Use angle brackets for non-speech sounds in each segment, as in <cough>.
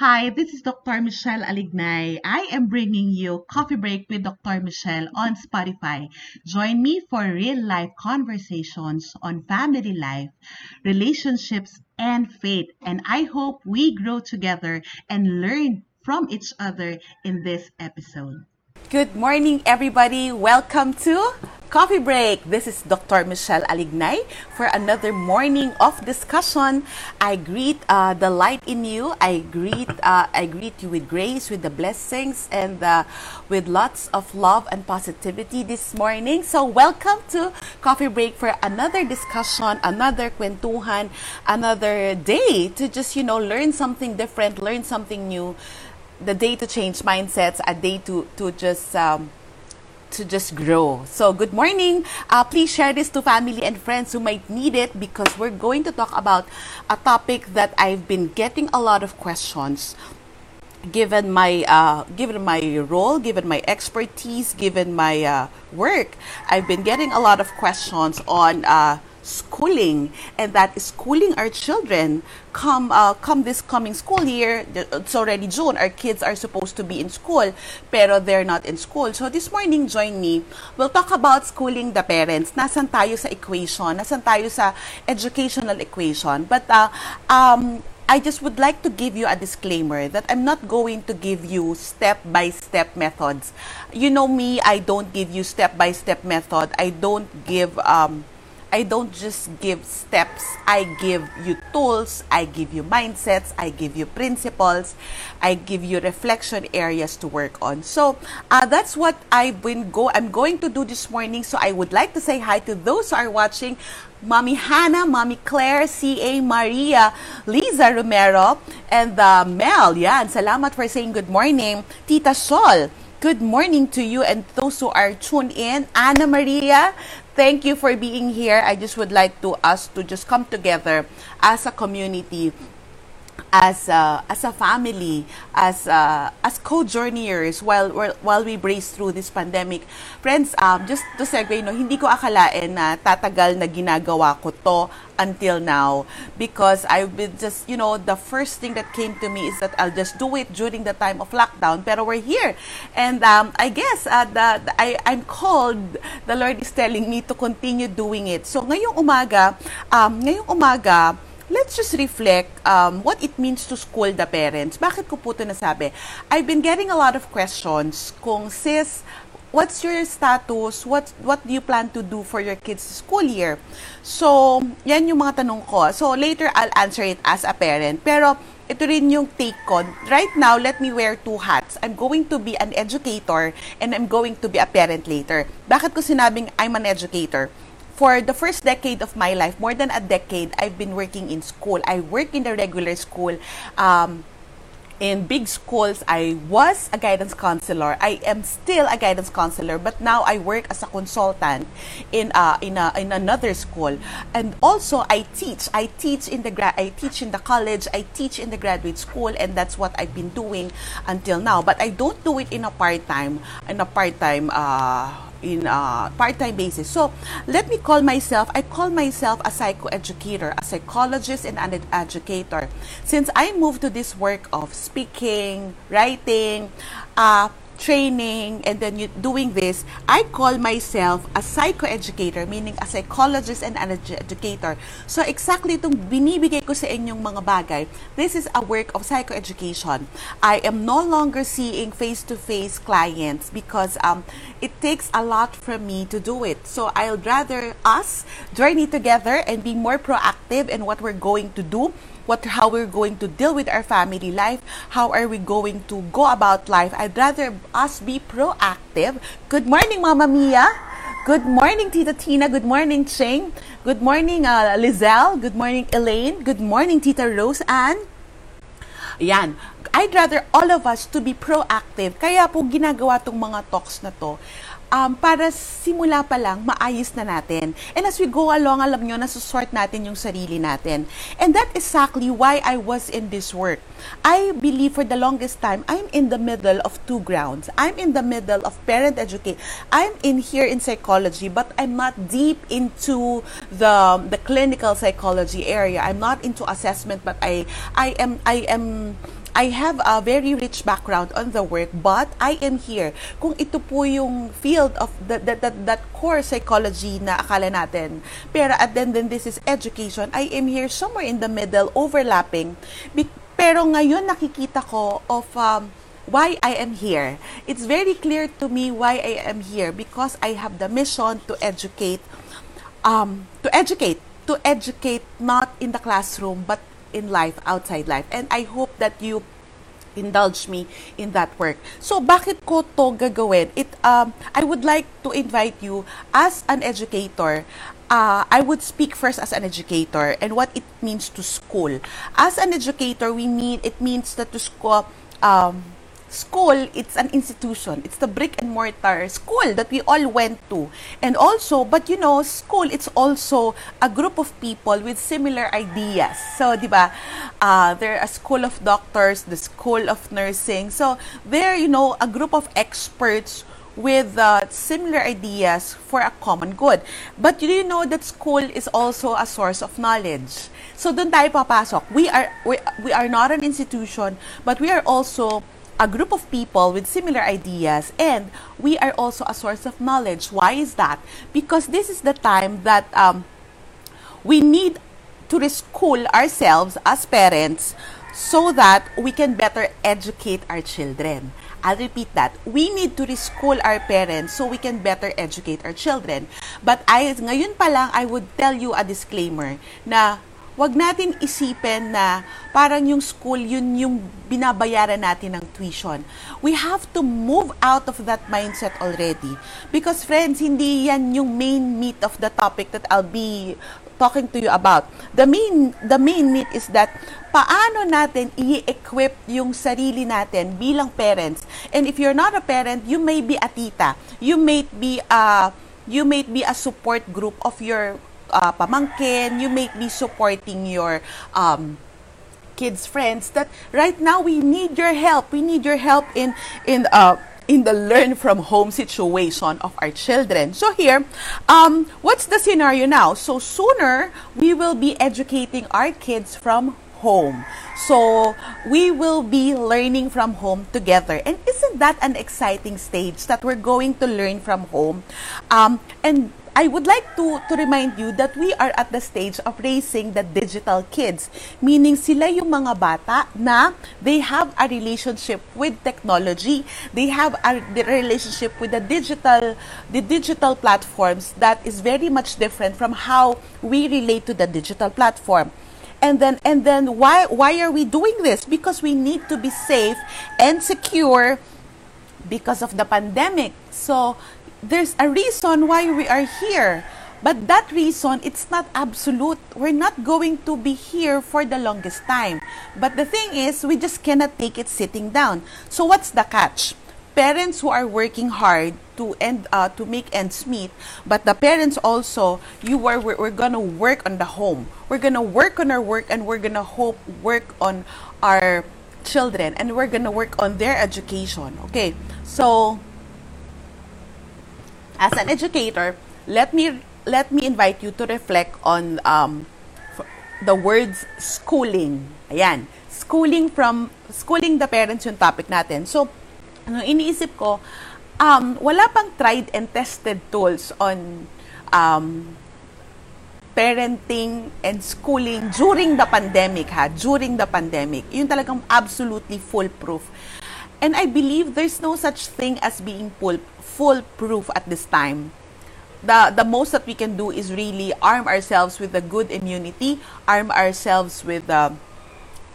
Hi, this is Dr. Michelle Alignay. I am bringing you Coffee Break with Dr. Michelle on Spotify. Join me for real life conversations on family life, relationships, and faith. And I hope we grow together and learn from each other in this episode. Good morning, everybody. Welcome to Coffee Break. This is Dr. Michelle Alignay for another morning of discussion. I greet uh, the light in you. I greet uh, I greet you with grace, with the blessings, and uh, with lots of love and positivity this morning. So welcome to Coffee Break for another discussion, another kwentuhan, another day to just you know learn something different, learn something new the day to change mindsets, a day to to just um, to just grow. So, good morning. Uh, please share this to family and friends who might need it because we're going to talk about a topic that I've been getting a lot of questions. Given my uh, given my role, given my expertise, given my uh, work, I've been getting a lot of questions on uh, schooling and that schooling our children come uh, come this coming school year it's already June our kids are supposed to be in school pero they're not in school so this morning join me we'll talk about schooling the parents nasan tayo sa equation nasan tayo sa educational equation but uh, um, I just would like to give you a disclaimer that I'm not going to give you step by step methods. You know me, I don't give you step by step method. I don't give um, I don't just give steps. I give you tools, I give you mindsets, I give you principles, I give you reflection areas to work on. So uh, that's what I've been go. I'm going to do this morning. So I would like to say hi to those who are watching. Mommy Hannah, Mommy Claire, CA Maria, Liza Romero, and uh, Mel. Yan, salamat for saying good morning. Tita Sol, good morning to you and those who are tuned in. Anna Maria, thank you for being here. I just would like to us to just come together as a community as a, as a family, as uh, as co-journeyers while while we brace through this pandemic. Friends, um, just to segue, no, hindi ko akalain na tatagal na ginagawa ko to until now because I will just, you know, the first thing that came to me is that I'll just do it during the time of lockdown. Pero we're here. And um, I guess uh, the, the, I, I'm called, the Lord is telling me to continue doing it. So ngayong umaga, um, ngayong umaga, let's just reflect um, what it means to school the parents. Bakit ko po ito nasabi? I've been getting a lot of questions kung sis, what's your status? What what do you plan to do for your kids school year? So, yan yung mga tanong ko. So, later I'll answer it as a parent. Pero, ito rin yung take ko. Right now, let me wear two hats. I'm going to be an educator and I'm going to be a parent later. Bakit ko sinabing I'm an educator? For the first decade of my life, more than a decade, I've been working in school. I work in the regular school. Um, in big schools, I was a guidance counselor. I am still a guidance counselor, but now I work as a consultant in uh, in a, in another school. And also, I teach. I teach in the gra- I teach in the college. I teach in the graduate school, and that's what I've been doing until now. But I don't do it in a part time in a part time. Uh, in a part-time basis. So let me call myself, I call myself a psychoeducator, a psychologist and an educator. Since I moved to this work of speaking, writing, uh, training and then you doing this, I call myself a psychoeducator, meaning a psychologist and an educator. So exactly itong binibigay ko sa inyong mga bagay, this is a work of psychoeducation. I am no longer seeing face-to-face clients because um, it takes a lot from me to do it. So I'll rather us journey together and be more proactive in what we're going to do what how we're going to deal with our family life, how are we going to go about life. I'd rather us be proactive. Good morning, Mama Mia. Good morning, Tita Tina. Good morning, Ching. Good morning, uh, Lizelle. Good morning, Elaine. Good morning, Tita Rose Ann. Yan. I'd rather all of us to be proactive. Kaya po ginagawa tong mga talks na to um, para simula pa lang, maayos na natin. And as we go along, alam nyo, nasusort natin yung sarili natin. And that exactly why I was in this work. I believe for the longest time, I'm in the middle of two grounds. I'm in the middle of parent education. I'm in here in psychology, but I'm not deep into the the clinical psychology area. I'm not into assessment, but I I am I am I have a very rich background on the work, but I am here. Kung ito po yung field of that, that, that, that core psychology na akala natin, pero at then, then this is education, I am here somewhere in the middle, overlapping. Pero ngayon nakikita ko of um, why I am here. It's very clear to me why I am here because I have the mission to educate, um, to educate, to educate not in the classroom but in life, outside life. And I hope that you indulge me in that work. So bakit ko to gagawin? It um I would like to invite you as an educator uh, I would speak first as an educator and what it means to school. As an educator, we mean it means that to school um, school, it's an institution. It's the brick and mortar school that we all went to. And also, but you know, school, it's also a group of people with similar ideas. So, di ba, uh, they're a school of doctors, the school of nursing. So, they're, you know, a group of experts with uh, similar ideas for a common good. But do you know that school is also a source of knowledge? So doon tayo papasok. We are we, we are not an institution, but we are also a group of people with similar ideas and we are also a source of knowledge. Why is that? Because this is the time that um, we need to reschool ourselves as parents so that we can better educate our children. I'll repeat that. We need to reschool our parents so we can better educate our children. But I, ngayon pa lang, I would tell you a disclaimer na wag natin isipin na parang yung school, yun yung binabayaran natin ng tuition. We have to move out of that mindset already. Because friends, hindi yan yung main meat of the topic that I'll be talking to you about. The main the main meat is that paano natin i-equip yung sarili natin bilang parents. And if you're not a parent, you may be a tita. You may be a you may be a support group of your uh, pamangkin, you may be supporting your um, kids friends that right now we need your help we need your help in in uh in the learn from home situation of our children. So here, um, what's the scenario now? So sooner we will be educating our kids from home. So we will be learning from home together. And isn't that an exciting stage that we're going to learn from home? Um, and I would like to, to remind you that we are at the stage of raising the digital kids. Meaning sila yung mga bata na they have a relationship with technology. They have a relationship with the digital the digital platforms that is very much different from how we relate to the digital platform. And then and then why why are we doing this? Because we need to be safe and secure because of the pandemic. So there's a reason why we are here. But that reason, it's not absolute. We're not going to be here for the longest time. But the thing is, we just cannot take it sitting down. So what's the catch? Parents who are working hard to end uh, to make ends meet, but the parents also, you are we're, we're gonna work on the home. We're gonna work on our work, and we're gonna hope work on our children, and we're gonna work on their education. Okay, so as an educator, let me let me invite you to reflect on um, the words schooling. Ayan, schooling from schooling the parents yung topic natin. So, ano iniisip ko, um, wala pang tried and tested tools on um, parenting and schooling during the pandemic ha, during the pandemic. Yun talagang absolutely foolproof. And I believe there's no such thing as being full, foolproof at this time. The, the most that we can do is really arm ourselves with a good immunity, arm ourselves with uh,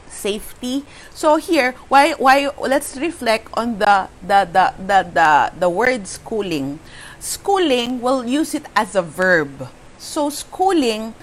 safety. So here, why why let's reflect on the the the the the, the word schooling. Schooling, we'll use it as a verb. So schooling,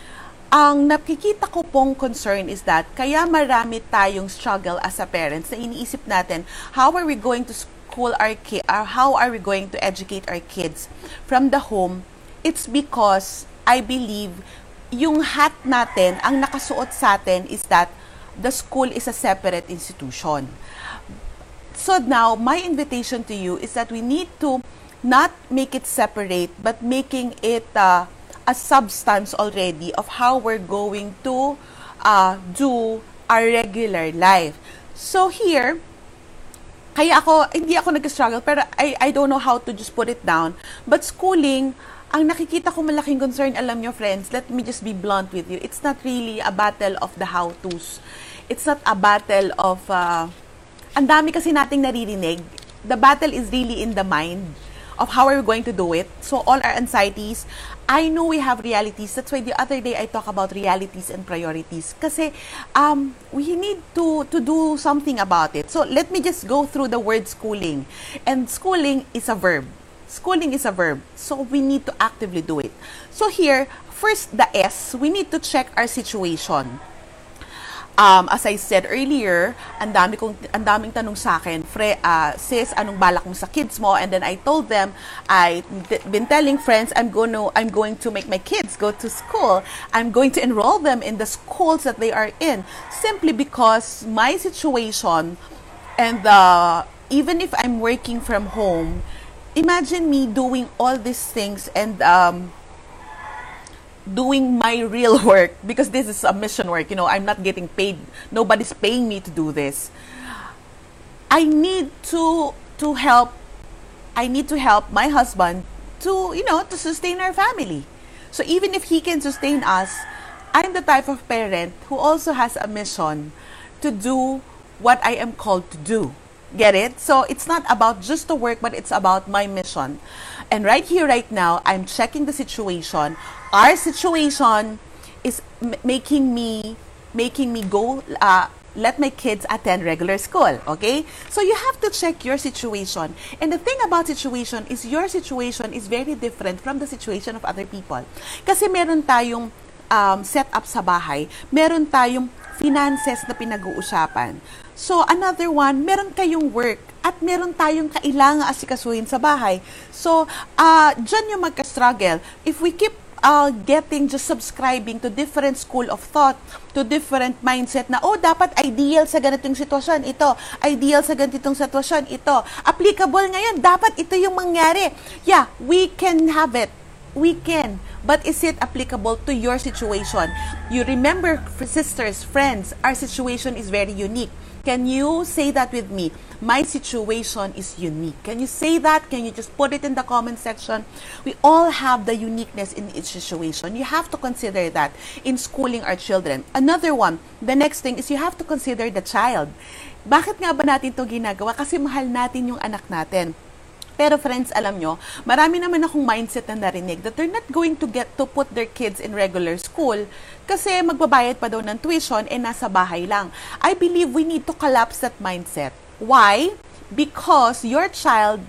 ang nakikita ko pong concern is that kaya marami tayong struggle as a parents na iniisip natin, how are we going to school our kids, or how are we going to educate our kids from the home? It's because I believe yung hat natin, ang nakasuot sa atin is that the school is a separate institution. So now, my invitation to you is that we need to not make it separate, but making it uh, a substance already of how we're going to uh, do our regular life. So here, kaya ako, hindi ako nag-struggle, pero I, I don't know how to just put it down. But schooling, ang nakikita ko malaking concern, alam nyo friends, let me just be blunt with you. It's not really a battle of the how-tos. It's not a battle of, uh, ang dami kasi nating naririnig. The battle is really in the mind of how are we going to do it. So all our anxieties, I know we have realities. That's why the other day I talk about realities and priorities. Kasi um, we need to, to do something about it. So let me just go through the word schooling. And schooling is a verb. Schooling is a verb. So we need to actively do it. So here, first the S, we need to check our situation um, as I said earlier, ang dami kong ang daming tanong sa akin, Fre, uh, sis, anong balak mo sa kids mo? And then I told them I been telling friends I'm going to I'm going to make my kids go to school. I'm going to enroll them in the schools that they are in simply because my situation and uh, even if I'm working from home, imagine me doing all these things and um, doing my real work because this is a mission work you know i'm not getting paid. Nobody's paying me to do this. I need to to help i need to help my husband to you know to sustain our family. So even if he can sustain us i'm the type of parent who also has a mission to do what i am called to do. Get it? So it's not about just the work but it's about my mission and right here right now i'm checking the situation. Our situation is m- making me making me go uh, let my kids attend regular school okay? So you have to check your situation. And the thing about situation is your situation is very different from the situation of other people. Kasi meron tayong um, set up sa bahay. Meron tayong finances na pinag-uusapan so another one meron kayong work at meron tayong kailangan asikasuhin sa bahay so uh, dyan yung magka-struggle if we keep uh, getting just subscribing to different school of thought, to different mindset na, oh, dapat ideal sa ganitong sitwasyon, ito. Ideal sa ganitong sitwasyon, ito. Applicable ngayon, dapat ito yung mangyari. Yeah, we can have it. We can. But is it applicable to your situation? You remember, sisters, friends, our situation is very unique. Can you say that with me? My situation is unique. Can you say that? Can you just put it in the comment section? We all have the uniqueness in each situation. You have to consider that in schooling our children. Another one, the next thing is you have to consider the child. Bakit nga ba natin to ginagawa? Kasi mahal natin yung anak natin. Pero friends, alam nyo, marami naman akong mindset na narinig that they're not going to get to put their kids in regular school kasi magbabayad pa daw ng tuition eh nasa bahay lang. I believe we need to collapse that mindset. Why? Because your child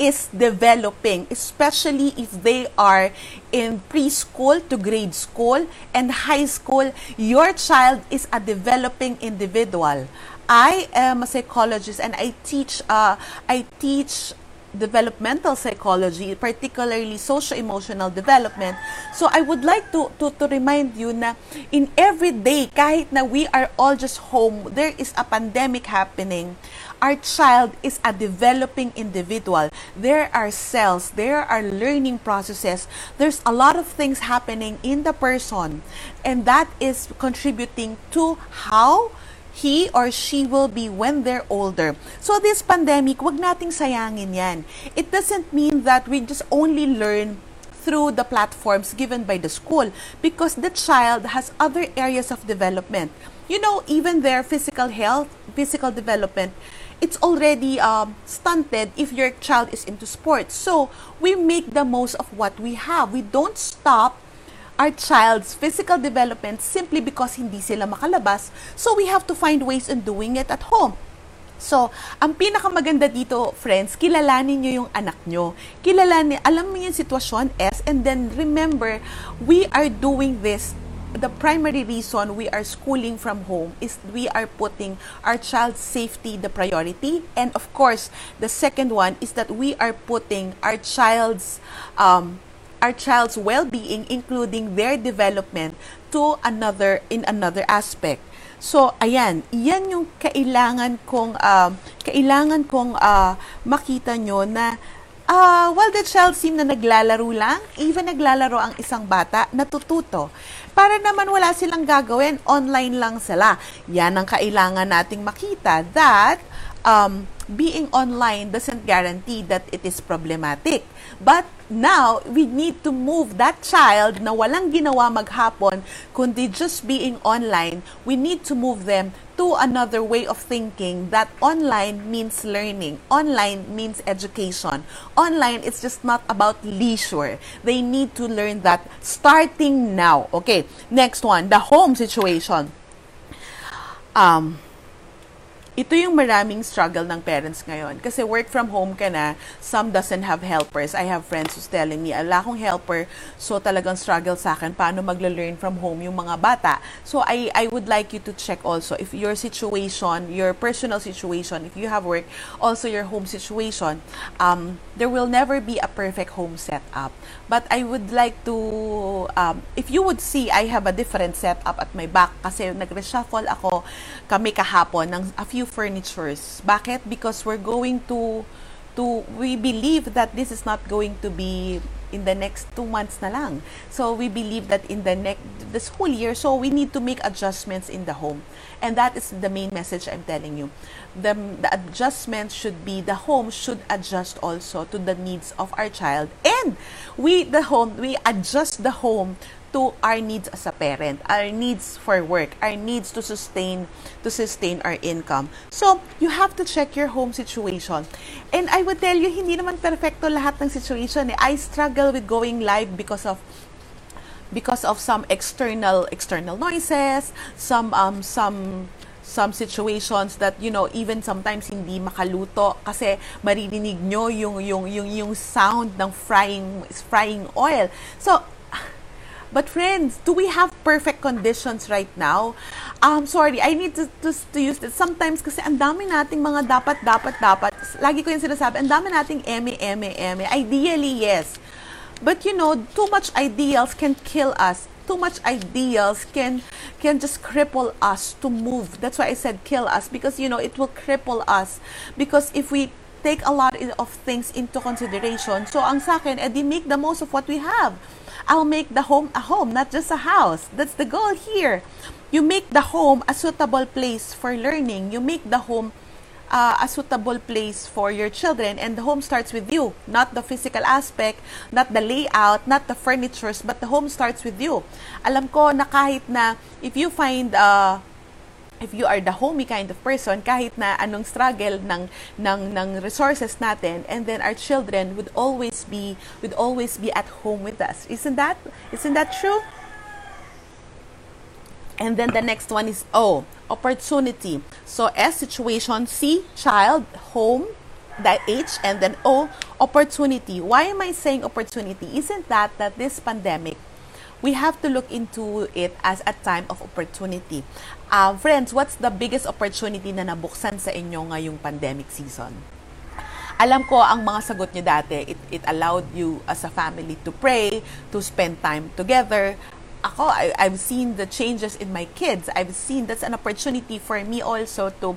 is developing, especially if they are in preschool to grade school and high school. Your child is a developing individual. I am a psychologist and I teach uh, I teach developmental psychology, particularly socio-emotional development. So I would like to, to, to remind you na in every day, kahit na we are all just home, there is a pandemic happening. Our child is a developing individual. There are cells, there are learning processes. There's a lot of things happening in the person, and that is contributing to how he or she will be when they're older. So this pandemic, wag nating sayangin yan. It doesn't mean that we just only learn through the platforms given by the school because the child has other areas of development. You know, even their physical health, physical development, it's already um, stunted if your child is into sports. So we make the most of what we have. We don't stop our child's physical development simply because hindi sila makalabas. So we have to find ways in doing it at home. So, ang pinakamaganda dito, friends, kilalanin nyo yung anak nyo. Kilalanin, alam mo yung sitwasyon, S, and then remember, we are doing this the primary reason we are schooling from home is we are putting our child's safety the priority and of course the second one is that we are putting our child's um, our child's well-being including their development to another in another aspect. So, ayan, yan yung kailangan kong uh, kailangan kong uh, makita nyo na uh, while the child seem na naglalaro lang, even naglalaro ang isang bata, natututo. para naman wala silang gagawin, online lang sila. Yan ang kailangan nating makita that um, being online doesn't guarantee that it is problematic. But now, we need to move that child na walang ginawa maghapon, kundi just being online, we need to move them to another way of thinking that online means learning. Online means education. Online, it's just not about leisure. They need to learn that starting now. Okay, next one, the home situation. Um, ito yung maraming struggle ng parents ngayon. Kasi work from home ka na, some doesn't have helpers. I have friends who's telling me, ala akong helper, so talagang struggle sa akin, paano magla-learn from home yung mga bata. So I, I would like you to check also if your situation, your personal situation, if you have work, also your home situation, um, there will never be a perfect home setup. But I would like to, um, if you would see, I have a different setup at my back kasi nag-reshuffle ako kami kahapon ng a few furnitures. Bakit? Because we're going to to we believe that this is not going to be in the next two months na lang. So we believe that in the next this whole year, so we need to make adjustments in the home, and that is the main message I'm telling you. The the adjustment should be the home should adjust also to the needs of our child, and we the home we adjust the home to our needs as a parent, our needs for work, our needs to sustain to sustain our income. So, you have to check your home situation. And I would tell you, hindi naman perfecto lahat ng situation. Eh. I struggle with going live because of because of some external external noises, some um some some situations that you know even sometimes hindi makaluto kasi maririnig nyo yung yung yung yung sound ng frying frying oil. So But friends, do we have perfect conditions right now? Um, sorry, I need to, to, to use this. Sometimes kasi ang dami nating mga dapat, dapat, dapat. Lagi ko yung sinasabi, ang dami nating eme, eme, eme. Ideally, yes. But you know, too much ideals can kill us. Too much ideals can can just cripple us to move. That's why I said kill us because you know it will cripple us. Because if we take a lot of things into consideration, so ang sa akin, edi make the most of what we have. I'll make the home a home, not just a house. That's the goal here. You make the home a suitable place for learning. You make the home uh, a suitable place for your children and the home starts with you not the physical aspect not the layout not the furnitures but the home starts with you alam ko na kahit na if you find uh, if you are the homey kind of person, kahit na anong struggle ng, ng, ng resources natin, and then our children would always be, would always be at home with us. Isn't that, isn't that true? And then the next one is O, opportunity. So S, situation, C, child, home, that H, and then O, opportunity. Why am I saying opportunity? Isn't that that this pandemic we have to look into it as a time of opportunity. Uh, friends, what's the biggest opportunity na nabuksan sa inyo ngayong pandemic season? Alam ko ang mga sagot niyo dati, it, it allowed you as a family to pray, to spend time together. Ako, I, I've seen the changes in my kids. I've seen that's an opportunity for me also to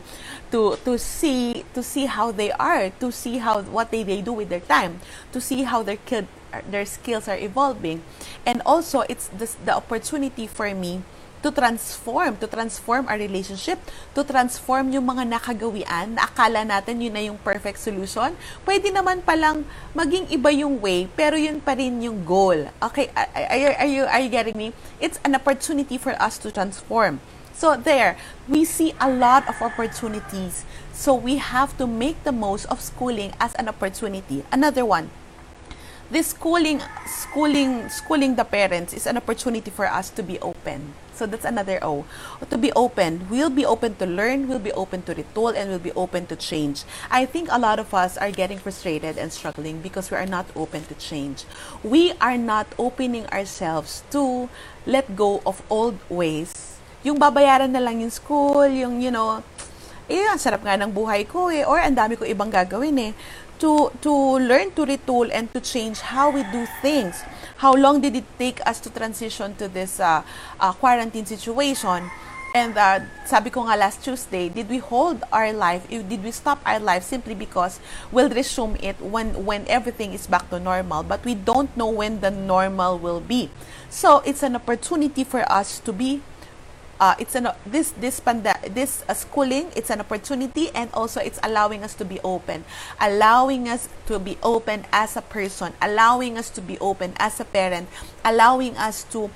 to to see to see how they are, to see how what they, they do with their time, to see how their kid their skills are evolving. And also, it's this, the opportunity for me to transform, to transform our relationship, to transform yung mga nakagawian na akala natin yun na yung perfect solution. Pwede naman palang maging iba yung way, pero yun pa rin yung goal. Okay, are, you, are, you, are you getting me? It's an opportunity for us to transform. So there, we see a lot of opportunities. So we have to make the most of schooling as an opportunity. Another one, this schooling schooling schooling the parents is an opportunity for us to be open so that's another o. To be open. We'll be open to learn we'll be open to retool and we'll be open to change. I think a lot of us are getting frustrated and struggling because we are not open to change. We are not opening ourselves to let go of old ways. Yung babayaran na lang yung school yung you know eh, ang sarap nga ng buhay ko eh, or ang dami ko ibang gagawin eh. To to learn to retool and to change how we do things. How long did it take us to transition to this uh, uh, quarantine situation? And uh, sabi ko nga last Tuesday, did we hold our life, did we stop our life simply because we'll resume it when, when everything is back to normal, but we don't know when the normal will be. So it's an opportunity for us to be uh, it's an this this panda, this uh, schooling it's an opportunity and also it's allowing us to be open allowing us to be open as a person allowing us to be open as a parent allowing us to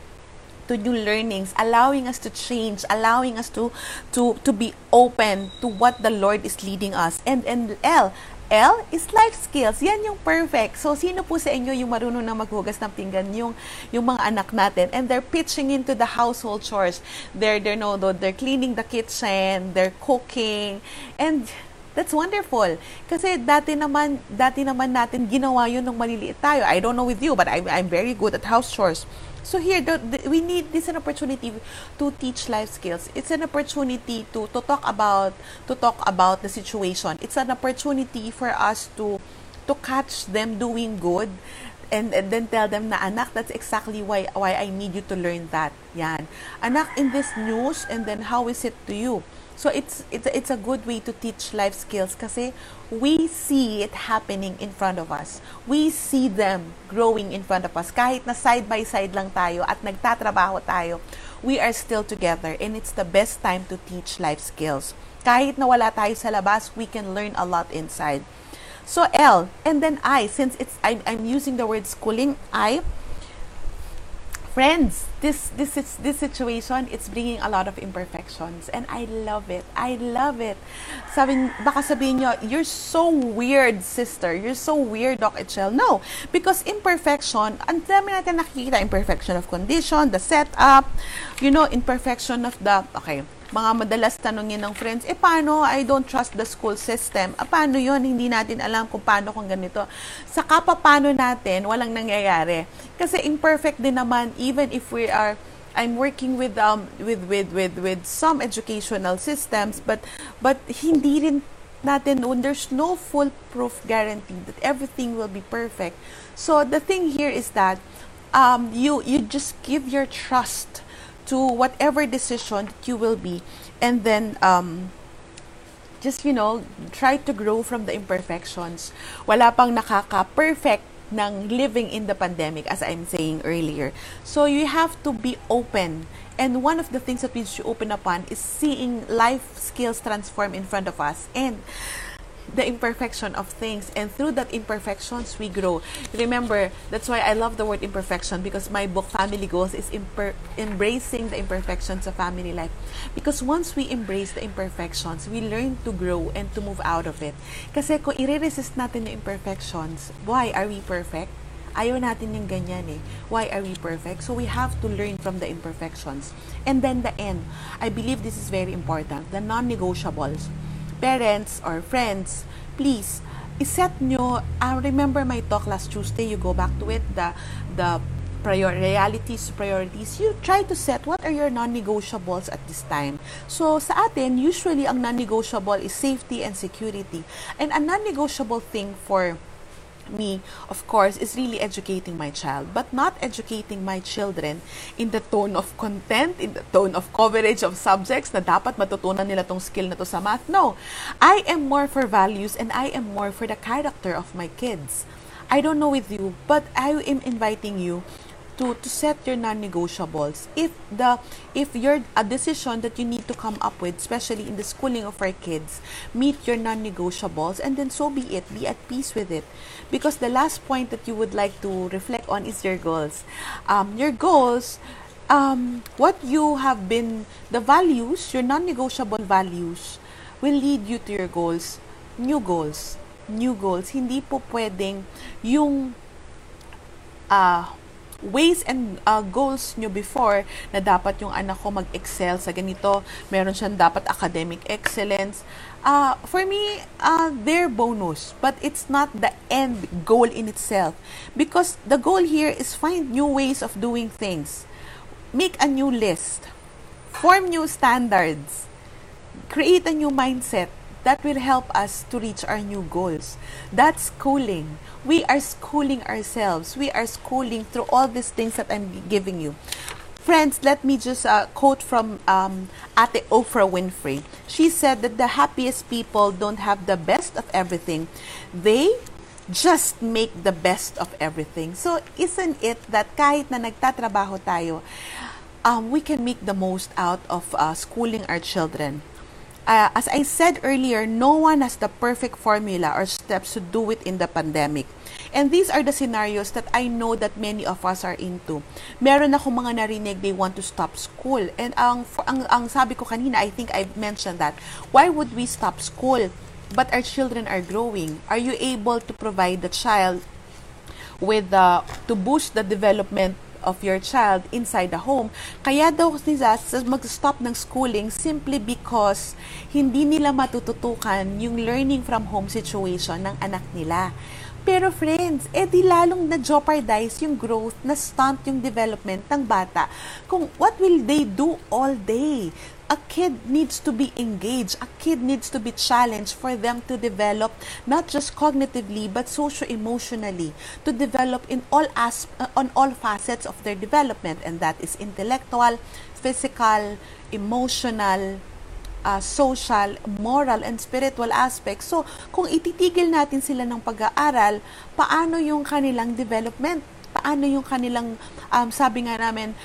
to new learnings, allowing us to change, allowing us to to to be open to what the Lord is leading us. And and L L is life skills. Yan yung perfect. So, sino po sa inyo yung marunong na maghugas ng pinggan? Yung, yung mga anak natin. And they're pitching into the household chores. They're, they're, no, they're cleaning the kitchen, they're cooking. And That's wonderful. Kasi dati naman, dati naman natin ginawa yun nung maliliit tayo. I don't know with you, but I'm, I'm very good at house chores. So here, the, the, we need this an opportunity to teach life skills. It's an opportunity to to talk about to talk about the situation. It's an opportunity for us to to catch them doing good and, and then tell them na anak that's exactly why why I need you to learn that. Yan. Anak in this news and then how is it to you? So it's it's it's a good way to teach life skills kasi we see it happening in front of us. We see them growing in front of us. Kahit na side by side lang tayo at nagtatrabaho tayo, we are still together and it's the best time to teach life skills. Kahit na wala tayo sa labas, we can learn a lot inside. So L and then I since it's I'm, I'm using the word schooling, I friends. This this is this situation it's bringing a lot of imperfections. And I love it. I love it. Sabi baka sabihin nyo you're so weird sister. You're so weird Doc Echel no because imperfection ang dami natin nakikita imperfection of condition the setup you know imperfection of the okay mga madalas tanongin ng friends, eh paano I don't trust the school system? Ah, paano yon Hindi natin alam kung paano kung ganito. Sa kapapano natin, walang nangyayari. Kasi imperfect din naman, even if we are I'm working with um with with with with some educational systems but but hindi rin natin when there's no foolproof guarantee that everything will be perfect. So the thing here is that um you you just give your trust to whatever decision that you will be. And then um, just you know try to grow from the imperfections. Wala pang nakaka-perfect ng living in the pandemic as I'm saying earlier. So you have to be open. And one of the things that we should open upon is seeing life skills transform in front of us. And the imperfection of things and through that imperfections we grow remember that's why i love the word imperfection because my book family goals is imper- embracing the imperfections of family life because once we embrace the imperfections we learn to grow and to move out of it kasi kung i-resist natin yung imperfections why are we perfect ayaw natin yung ganyan eh. Why are we perfect? So we have to learn from the imperfections. And then the end. I believe this is very important. The non-negotiables parents or friends, please, iset nyo, uh, remember my talk last Tuesday, you go back to it, the, the prior realities, priorities, you try to set what are your non-negotiables at this time. So, sa atin, usually ang non-negotiable is safety and security. And a non-negotiable thing for me, of course, is really educating my child, but not educating my children in the tone of content, in the tone of coverage of subjects na dapat matutunan nila tong skill na to sa math. No, I am more for values and I am more for the character of my kids. I don't know with you, but I am inviting you to to set your non-negotiables if the if your a decision that you need to come up with especially in the schooling of our kids meet your non-negotiables and then so be it be at peace with it because the last point that you would like to reflect on is your goals. Um, your goals um, what you have been the values your non-negotiable values will lead you to your goals. New goals. New goals. Hindi po pwedeng yung uh, ways and uh, goals nyo before na dapat yung anak ko mag-excel sa ganito, meron siyang dapat academic excellence. Uh, for me, uh, they're bonus, but it's not the end goal in itself. Because the goal here is find new ways of doing things. Make a new list. Form new standards. Create a new mindset that will help us to reach our new goals. That's schooling. We are schooling ourselves. We are schooling through all these things that I'm giving you. Friends, let me just uh, quote from um, Ate Oprah Winfrey. She said that the happiest people don't have the best of everything. They just make the best of everything. So, isn't it that kahit na nagtatrabaho tayo, um, we can make the most out of uh, schooling our children. Uh, as I said earlier, no one has the perfect formula or steps to do it in the pandemic. And these are the scenarios that I know that many of us are into. Meron ako mga narinig, they want to stop school. And ang, ang, ang sabi ko kanina, I think I've mentioned that. Why would we stop school? But our children are growing. Are you able to provide the child with the, to boost the development of your child inside the home. Kaya daw nila mag-stop ng schooling simply because hindi nila matututukan yung learning from home situation ng anak nila. Pero friends, eh di lalong na-jeopardize yung growth, na-stunt yung development ng bata. Kung what will they do all day? a kid needs to be engaged. A kid needs to be challenged for them to develop not just cognitively but socio-emotionally to develop in all as uh, on all facets of their development and that is intellectual, physical, emotional, uh, social, moral, and spiritual aspects. So, kung ititigil natin sila ng pag-aaral, paano yung kanilang development? Paano yung kanilang, um, sabi nga namin,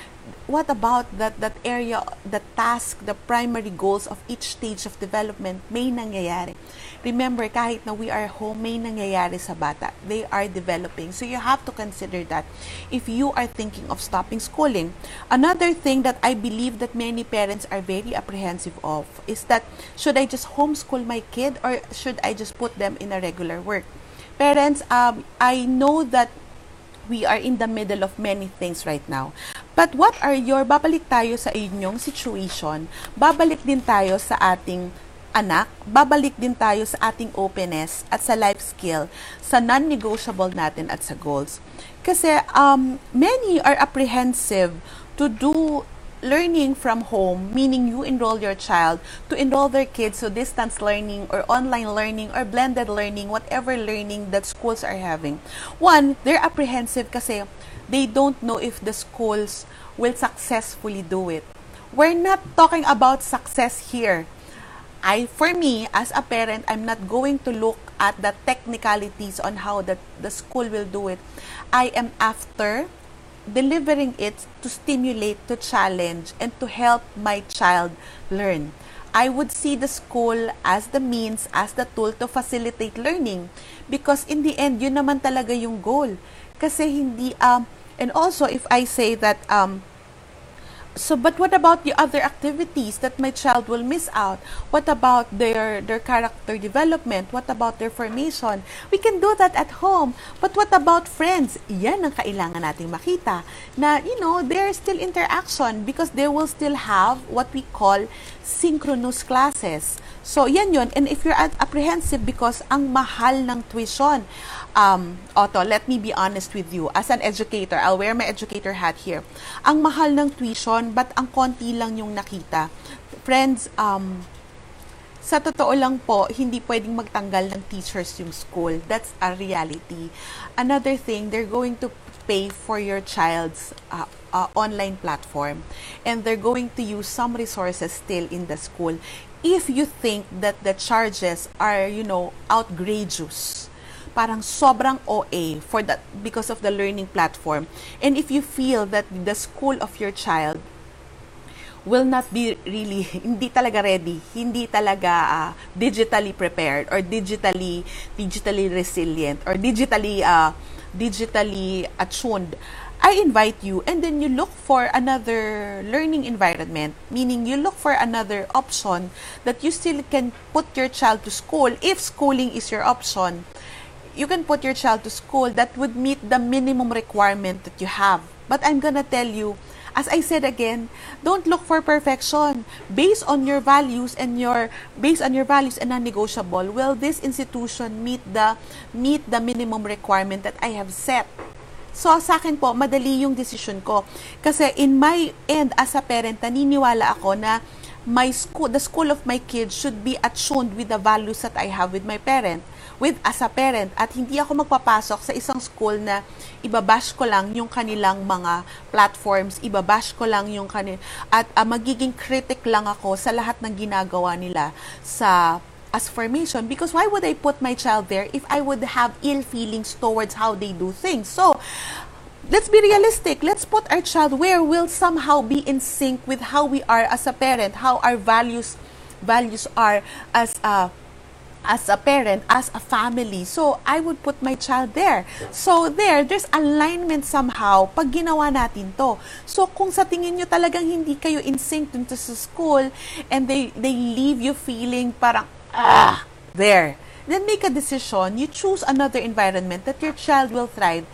what about that that area the task the primary goals of each stage of development may nangyayari remember kahit na we are home may nangyayari sa bata. They are developing. So you have to consider that if you are thinking of stopping schooling. Another thing that i believe that many parents are very apprehensive of is that should i just homeschool my kid or should i just put them in a regular work? Parents um, i know that we are in the middle of many things right now. But what are your, babalik tayo sa inyong situation, babalik din tayo sa ating anak, babalik din tayo sa ating openness at sa life skill, sa non-negotiable natin at sa goals. Kasi um, many are apprehensive to do learning from home, meaning you enroll your child to enroll their kids so distance learning or online learning or blended learning, whatever learning that schools are having. One, they're apprehensive kasi they don't know if the schools will successfully do it. We're not talking about success here. I, for me, as a parent, I'm not going to look at the technicalities on how the, the school will do it. I am after delivering it to stimulate, to challenge, and to help my child learn. I would see the school as the means, as the tool to facilitate learning. Because in the end, yun naman talaga yung goal. Kasi hindi, um, and also if I say that, um, so but what about the other activities that my child will miss out? What about their their character development? What about their formation? We can do that at home. But what about friends? Yan ang kailangan nating makita na you know there still interaction because they will still have what we call synchronous classes. So yan yon and if you're apprehensive because ang mahal ng tuition um, Otto, let me be honest with you. As an educator, I'll wear my educator hat here. Ang mahal ng tuition, but ang konti lang yung nakita. Friends, um, sa totoo lang po, hindi pwedeng magtanggal ng teachers yung school. That's a reality. Another thing, they're going to pay for your child's uh, uh, online platform. And they're going to use some resources still in the school. If you think that the charges are, you know, outrageous, parang sobrang OA for that because of the learning platform. And if you feel that the school of your child will not be really <laughs> hindi talaga ready, hindi talaga uh, digitally prepared or digitally digitally resilient or digitally uh, digitally attuned. I invite you and then you look for another learning environment, meaning you look for another option that you still can put your child to school if schooling is your option you can put your child to school that would meet the minimum requirement that you have. But I'm gonna tell you, as I said again, don't look for perfection. Based on your values and your based on your values and non-negotiable, will this institution meet the meet the minimum requirement that I have set? So, sa akin po, madali yung decision ko. Kasi in my end as a parent, naniniwala ako na my school, the school of my kids should be attuned with the values that I have with my parent, with as a parent. At hindi ako magpapasok sa isang school na ibabash ko lang yung kanilang mga platforms, ibabash ko lang yung kanil at uh, magiging critic lang ako sa lahat ng ginagawa nila sa as formation because why would I put my child there if I would have ill feelings towards how they do things? So, let's be realistic. Let's put our child where we'll somehow be in sync with how we are as a parent, how our values values are as a as a parent, as a family. So, I would put my child there. So, there, there's alignment somehow pag ginawa natin to. So, kung sa tingin nyo talagang hindi kayo in sync dun sa school and they, they leave you feeling parang, ah, there. Then make a decision. You choose another environment that your child will thrive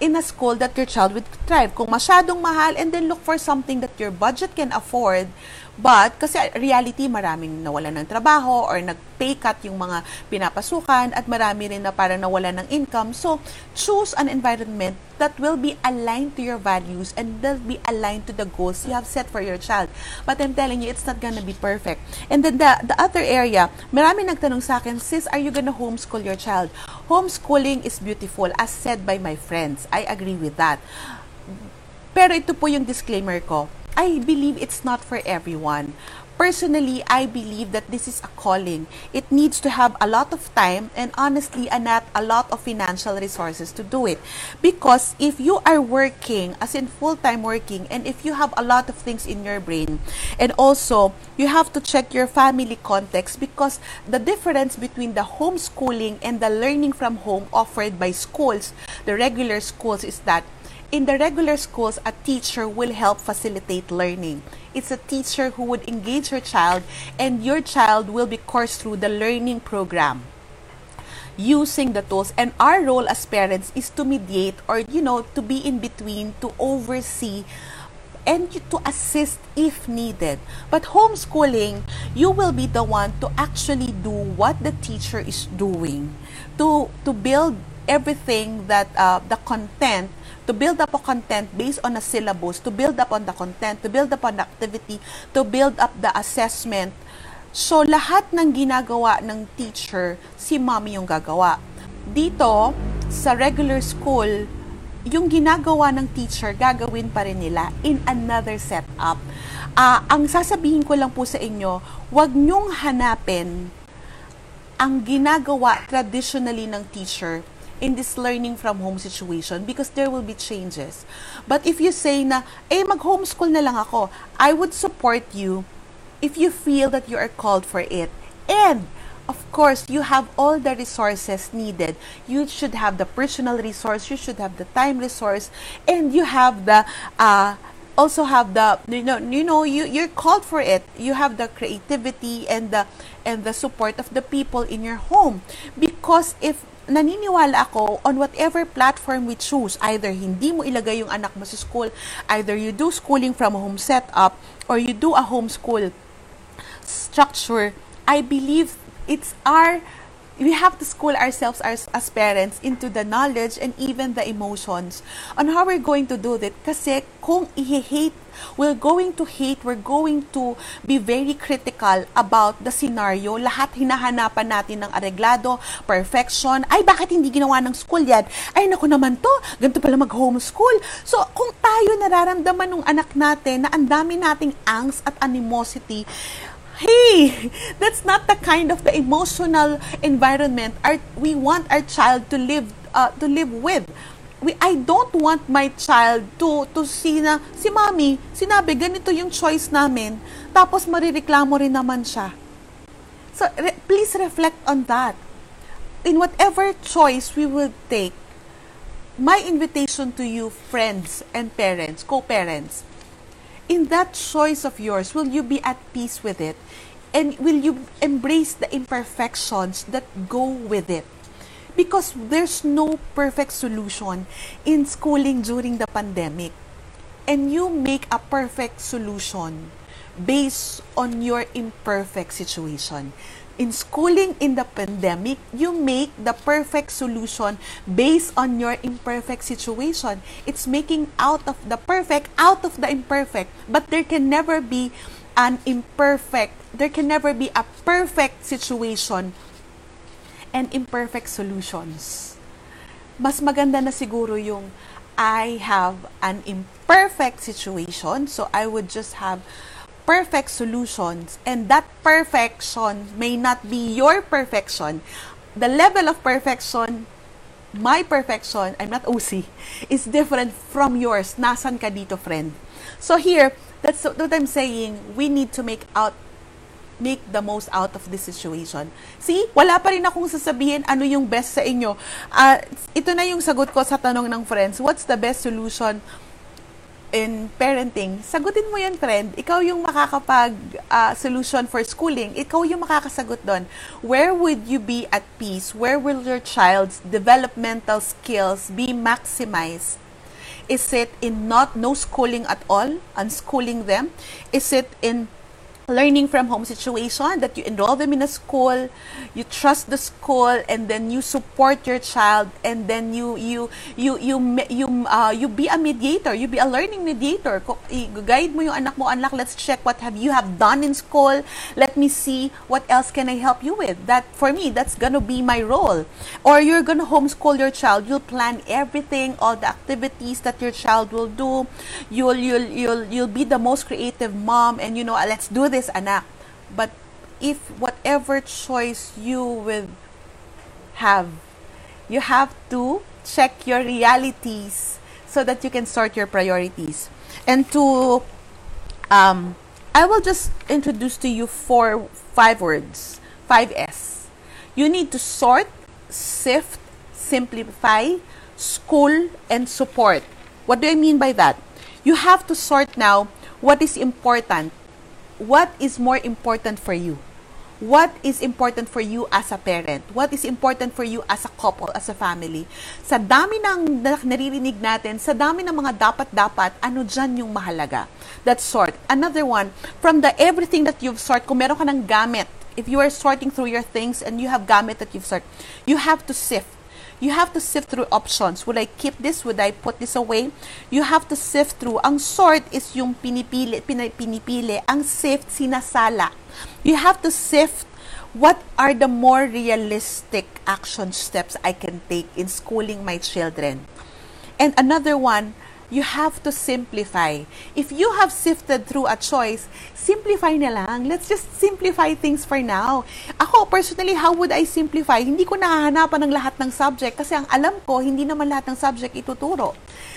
in a school that your child would thrive. Kung masyadong mahal, and then look for something that your budget can afford, But, kasi reality, maraming nawala ng trabaho or nag-pay cut yung mga pinapasukan at marami rin na parang nawala ng income. So, choose an environment that will be aligned to your values and will be aligned to the goals you have set for your child. But I'm telling you, it's not gonna be perfect. And then the, the other area, marami nagtanong sa akin, sis, are you gonna homeschool your child? Homeschooling is beautiful, as said by my friends. I agree with that. Pero ito po yung disclaimer ko I believe it's not for everyone. Personally, I believe that this is a calling. It needs to have a lot of time and honestly, not a lot of financial resources to do it. Because if you are working, as in full-time working, and if you have a lot of things in your brain, and also you have to check your family context because the difference between the homeschooling and the learning from home offered by schools, the regular schools, is that In the regular schools, a teacher will help facilitate learning. It's a teacher who would engage your child, and your child will be coursed through the learning program using the tools and our role as parents is to mediate or you know to be in between to oversee and to assist if needed. But homeschooling, you will be the one to actually do what the teacher is doing to to build everything that uh, the content to build up a content based on a syllabus, to build up on the content, to build up on the activity, to build up the assessment. So, lahat ng ginagawa ng teacher, si mommy yung gagawa. Dito, sa regular school, yung ginagawa ng teacher, gagawin pa rin nila in another setup. Uh, ang sasabihin ko lang po sa inyo, wag nyong hanapin ang ginagawa traditionally ng teacher in this learning from home situation because there will be changes. But if you say na, eh, mag-homeschool na lang ako, I would support you if you feel that you are called for it. And, of course, you have all the resources needed. You should have the personal resource, you should have the time resource, and you have the, uh, also have the you know you know you you're called for it you have the creativity and the and the support of the people in your home because if naniniwala ako on whatever platform we choose, either hindi mo ilagay yung anak mo sa school, either you do schooling from home setup, or you do a homeschool structure, I believe it's our we have to school ourselves as, as parents into the knowledge and even the emotions on how we're going to do that. Kasi kung i-hate, we're going to hate, we're going to be very critical about the scenario. Lahat hinahanapan natin ng areglado, perfection. Ay, bakit hindi ginawa ng school yan? Ay, naku naman to, ganito pala mag-homeschool. So, kung tayo nararamdaman ng anak natin na ang dami nating angst at animosity, hey, that's not the kind of the emotional environment our, we want our child to live uh, to live with. We, I don't want my child to to see na si mommy, sinabi ganito yung choice namin, tapos marireklamo rin naman siya. So re- please reflect on that. In whatever choice we will take, my invitation to you friends and parents, co-parents, in that choice of yours, will you be at peace with it? And will you embrace the imperfections that go with it? Because there's no perfect solution in schooling during the pandemic. And you make a perfect solution based on your imperfect situation in schooling in the pandemic, you make the perfect solution based on your imperfect situation. It's making out of the perfect out of the imperfect, but there can never be an imperfect, there can never be a perfect situation and imperfect solutions. Mas maganda na siguro yung I have an imperfect situation, so I would just have perfect solutions, and that perfection may not be your perfection. The level of perfection, my perfection, I'm not OC, is different from yours. Nasan ka dito, friend? So here, that's what I'm saying. We need to make out make the most out of this situation. See, wala pa rin akong sasabihin ano yung best sa inyo. Uh, ito na yung sagot ko sa tanong ng friends. What's the best solution in parenting? Sagutin mo yan, friend. Ikaw yung makakapag uh, solution for schooling. Ikaw yung makakasagot doon. Where would you be at peace? Where will your child's developmental skills be maximized? Is it in not no schooling at all, unschooling them? Is it in learning from home situation that you enroll them in a school you trust the school and then you support your child and then you you you you you uh, you be a mediator you be a learning mediator. Guide mo yung anak mo anak let's check what have you have done in school. Let me see what else can I help you with. That for me that's gonna be my role. Or you're gonna homeschool your child. You'll plan everything all the activities that your child will do. You'll you'll you'll you'll be the most creative mom and you know let's do this this anak. But if whatever choice you will have, you have to check your realities so that you can sort your priorities. And to, um, I will just introduce to you four, five words, five S. You need to sort, sift, simplify, school, and support. What do I mean by that? You have to sort now what is important what is more important for you? What is important for you as a parent? What is important for you as a couple, as a family? Sa dami ng naririnig natin, sa dami ng mga dapat-dapat, ano dyan yung mahalaga? That sort. Another one, from the everything that you've sort, kung meron ka ng gamit, if you are sorting through your things and you have gamit that you've sort, you have to sift you have to sift through options. Would I keep this? Would I put this away? You have to sift through. Ang sort is yung pinipili, pinipili. Ang sift, sinasala. You have to sift what are the more realistic action steps I can take in schooling my children. And another one, you have to simplify. If you have sifted through a choice, simplify na lang. Let's just simplify things for now. Ako, personally, how would I simplify? Hindi ko nakahanapan ng lahat ng subject kasi ang alam ko, hindi naman lahat ng subject ituturo.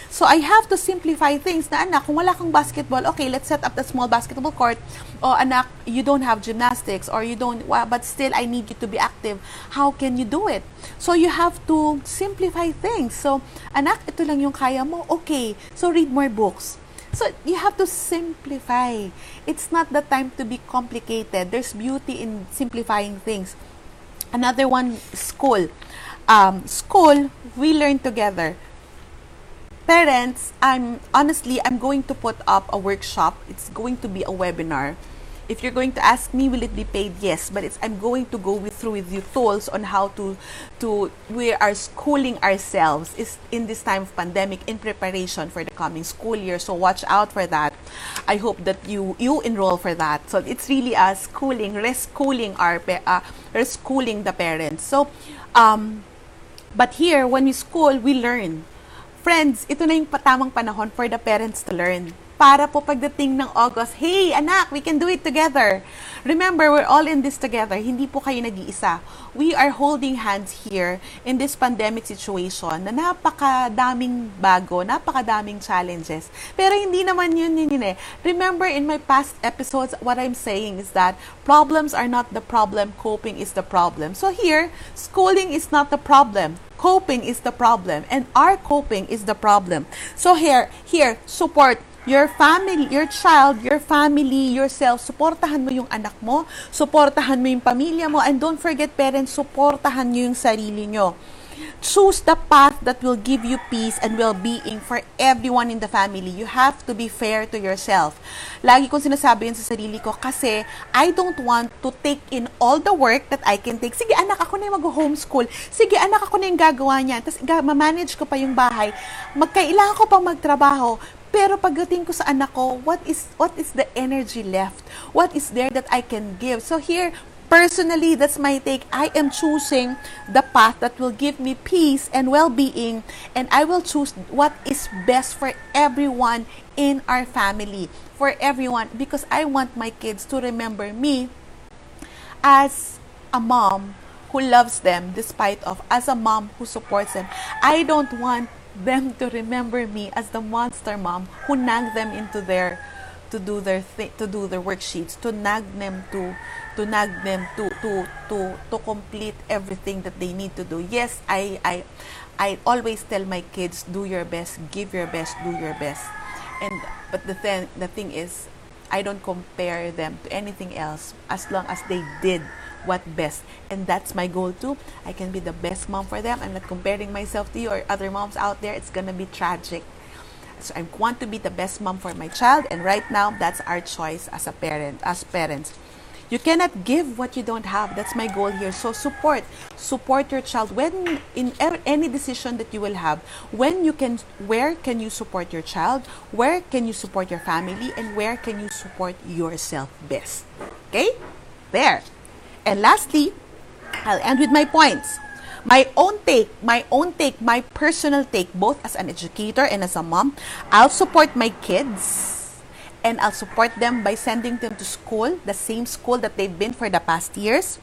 So I have to simplify things na anak, kung wala kang basketball, okay, let's set up the small basketball court. O anak, you don't have gymnastics or you don't, but still I need you to be active. How can you do it? So you have to simplify things. So anak, ito lang yung kaya mo. Okay, so read more books. So you have to simplify. It's not the time to be complicated. There's beauty in simplifying things. Another one, school. Um, school, we learn together parents, I'm honestly I'm going to put up a workshop. It's going to be a webinar. If you're going to ask me, will it be paid? Yes, but it's I'm going to go with, through with you tools on how to to we are schooling ourselves is in this time of pandemic in preparation for the coming school year. So watch out for that. I hope that you you enroll for that. So it's really a schooling, reschooling our uh, reschooling the parents. So um, but here when we school, we learn Friends, ito na yung patamang panahon for the parents to learn. Para po pagdating ng August, hey anak, we can do it together. Remember, we're all in this together. Hindi po kayo nag-iisa. We are holding hands here in this pandemic situation na napakadaming bago, napakadaming challenges. Pero hindi naman yun yun, yun eh. Remember, in my past episodes, what I'm saying is that problems are not the problem, coping is the problem. So here, schooling is not the problem coping is the problem and our coping is the problem so here here support your family, your child, your family, yourself, suportahan mo yung anak mo, suportahan mo yung pamilya mo, and don't forget parents, suportahan nyo yung sarili nyo. Choose the path that will give you peace and well-being for everyone in the family. You have to be fair to yourself. Lagi kong sinasabi yun sa sarili ko kasi I don't want to take in all the work that I can take. Sige anak, ako na yung mag-homeschool. Sige anak, ako na yung gagawa niyan. Tapos ma-manage ko pa yung bahay. Magkailangan ko pang magtrabaho Pero pagdating ko sa anak ko, what is what is the energy left? What is there that I can give? So here, personally, that's my take. I am choosing the path that will give me peace and well-being, and I will choose what is best for everyone in our family, for everyone, because I want my kids to remember me as a mom who loves them despite of as a mom who supports them. I don't want them to remember me as the monster mom who nagged them into their to do their thi- to do their worksheets, to nag them to to nag them to to to to complete everything that they need to do. Yes, I I I always tell my kids do your best, give your best, do your best. And but the thing the thing is I don't compare them to anything else as long as they did what best. And that's my goal too. I can be the best mom for them. I'm not comparing myself to you or other moms out there. It's gonna be tragic. So I want to be the best mom for my child, and right now that's our choice as a parent, as parents. You cannot give what you don't have. That's my goal here. So support, support your child when in e- any decision that you will have. When you can, where can you support your child? Where can you support your family? And where can you support yourself best? Okay, there. And lastly, I'll end with my points. My own take, my own take, my personal take, both as an educator and as a mom, I'll support my kids and I'll support them by sending them to school, the same school that they've been for the past years.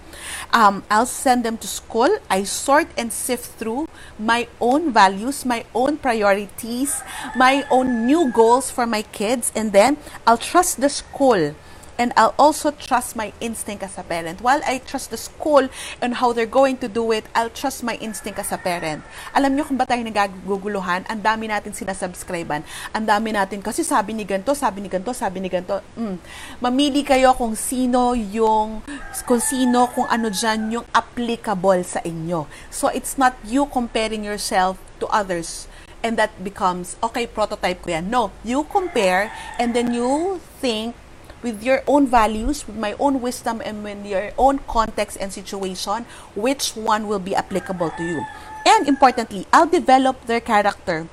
Um, I'll send them to school. I sort and sift through my own values, my own priorities, my own new goals for my kids, and then I'll trust the school and I'll also trust my instinct as a parent. While I trust the school and how they're going to do it, I'll trust my instinct as a parent. Alam niyo kung ba tayo nagaguguluhan? Ang dami natin sinasubscribean. Ang dami natin, kasi sabi ni ganto, sabi ni ganto, sabi ni ganto. Mm. Mamili kayo kung sino yung, kung sino, kung ano dyan yung applicable sa inyo. So, it's not you comparing yourself to others and that becomes, okay, prototype ko yan. No, you compare and then you think with your own values, with my own wisdom, and with your own context and situation, which one will be applicable to you. And importantly, I'll develop their character.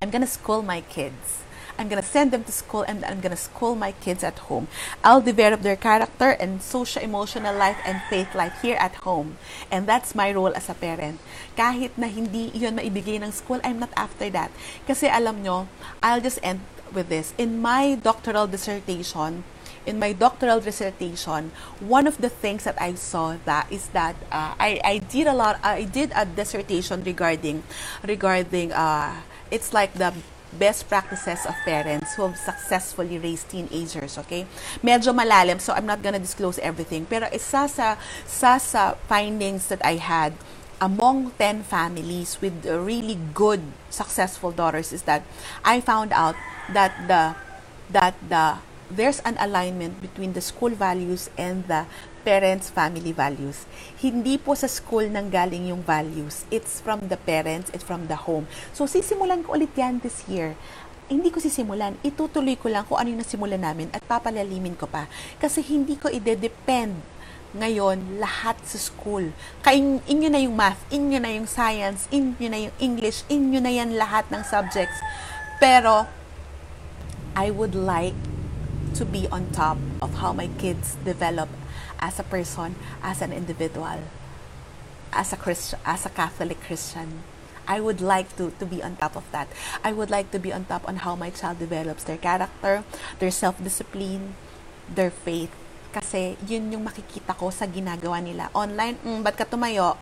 I'm gonna school my kids. I'm gonna send them to school and I'm gonna school my kids at home. I'll develop their character and social emotional life and faith life here at home. And that's my role as a parent. Kahit na hindi yun maibigay ng school, I'm not after that. Kasi alam nyo, I'll just end with this. In my doctoral dissertation, in my doctoral dissertation, one of the things that I saw that is that uh, I, I did a lot. I did a dissertation regarding regarding uh, it's like the best practices of parents who have successfully raised teenagers, okay? Medyo malalim, so I'm not gonna disclose everything. Pero isa sa, sa, sa findings that I had among 10 families with really good, successful daughters is that I found out that the that the there's an alignment between the school values and the parents' family values. Hindi po sa school nang galing yung values. It's from the parents, it's from the home. So, sisimulan ko ulit yan this year. Hindi ko sisimulan. Itutuloy ko lang kung ano yung nasimulan namin at papalalimin ko pa. Kasi hindi ko ide-depend ngayon lahat sa school. Kain, inyo na yung math, inyo na yung science, inyo na yung English, inyo na yan lahat ng subjects. Pero, I would like to be on top of how my kids develop as a person, as an individual, as a Christ, as a Catholic Christian. I would like to to be on top of that. I would like to be on top on how my child develops their character, their self-discipline, their faith. Kasi yun yung makikita ko sa ginagawa nila. Online, mm, ba't ka tumayo?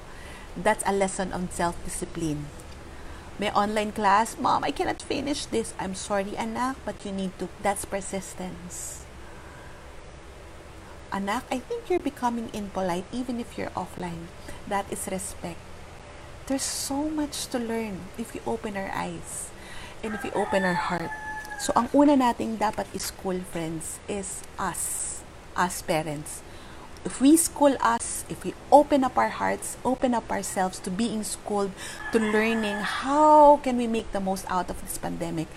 That's a lesson on self-discipline. May online class, Mom, I cannot finish this. I'm sorry, anak, but you need to. That's persistence. Anak, I think you're becoming impolite even if you're offline. That is respect. There's so much to learn if we open our eyes and if we open our heart. So, ang una nating dapat school, friends, is us, us parents. If we school us, if we open up our hearts, open up ourselves to being schooled, to learning how can we make the most out of this pandemic,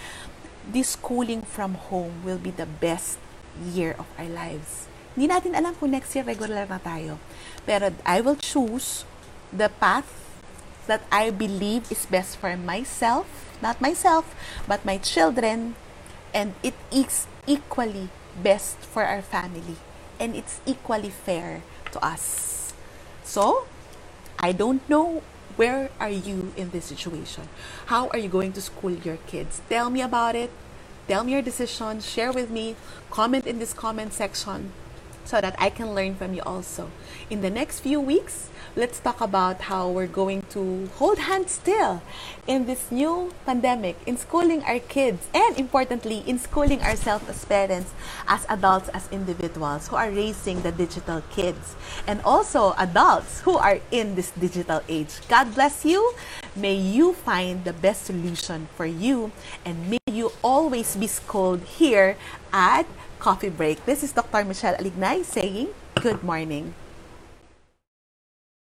this schooling from home will be the best year of our lives. Hindi natin alam kung next year regular na tayo. Pero I will choose the path that I believe is best for myself, not myself, but my children and it is equally best for our family and it's equally fair to us. So, I don't know where are you in this situation? How are you going to school your kids? Tell me about it. Tell me your decision. Share with me. Comment in this comment section so that I can learn from you also. In the next few weeks, let's talk about how we're going to hold hands still in this new pandemic, in schooling our kids, and importantly, in schooling ourselves as parents, as adults, as individuals who are raising the digital kids, and also adults who are in this digital age. God bless you. May you find the best solution for you, and may you always be schooled here at Coffee Break. This is Dr. Michelle Alignay saying good morning.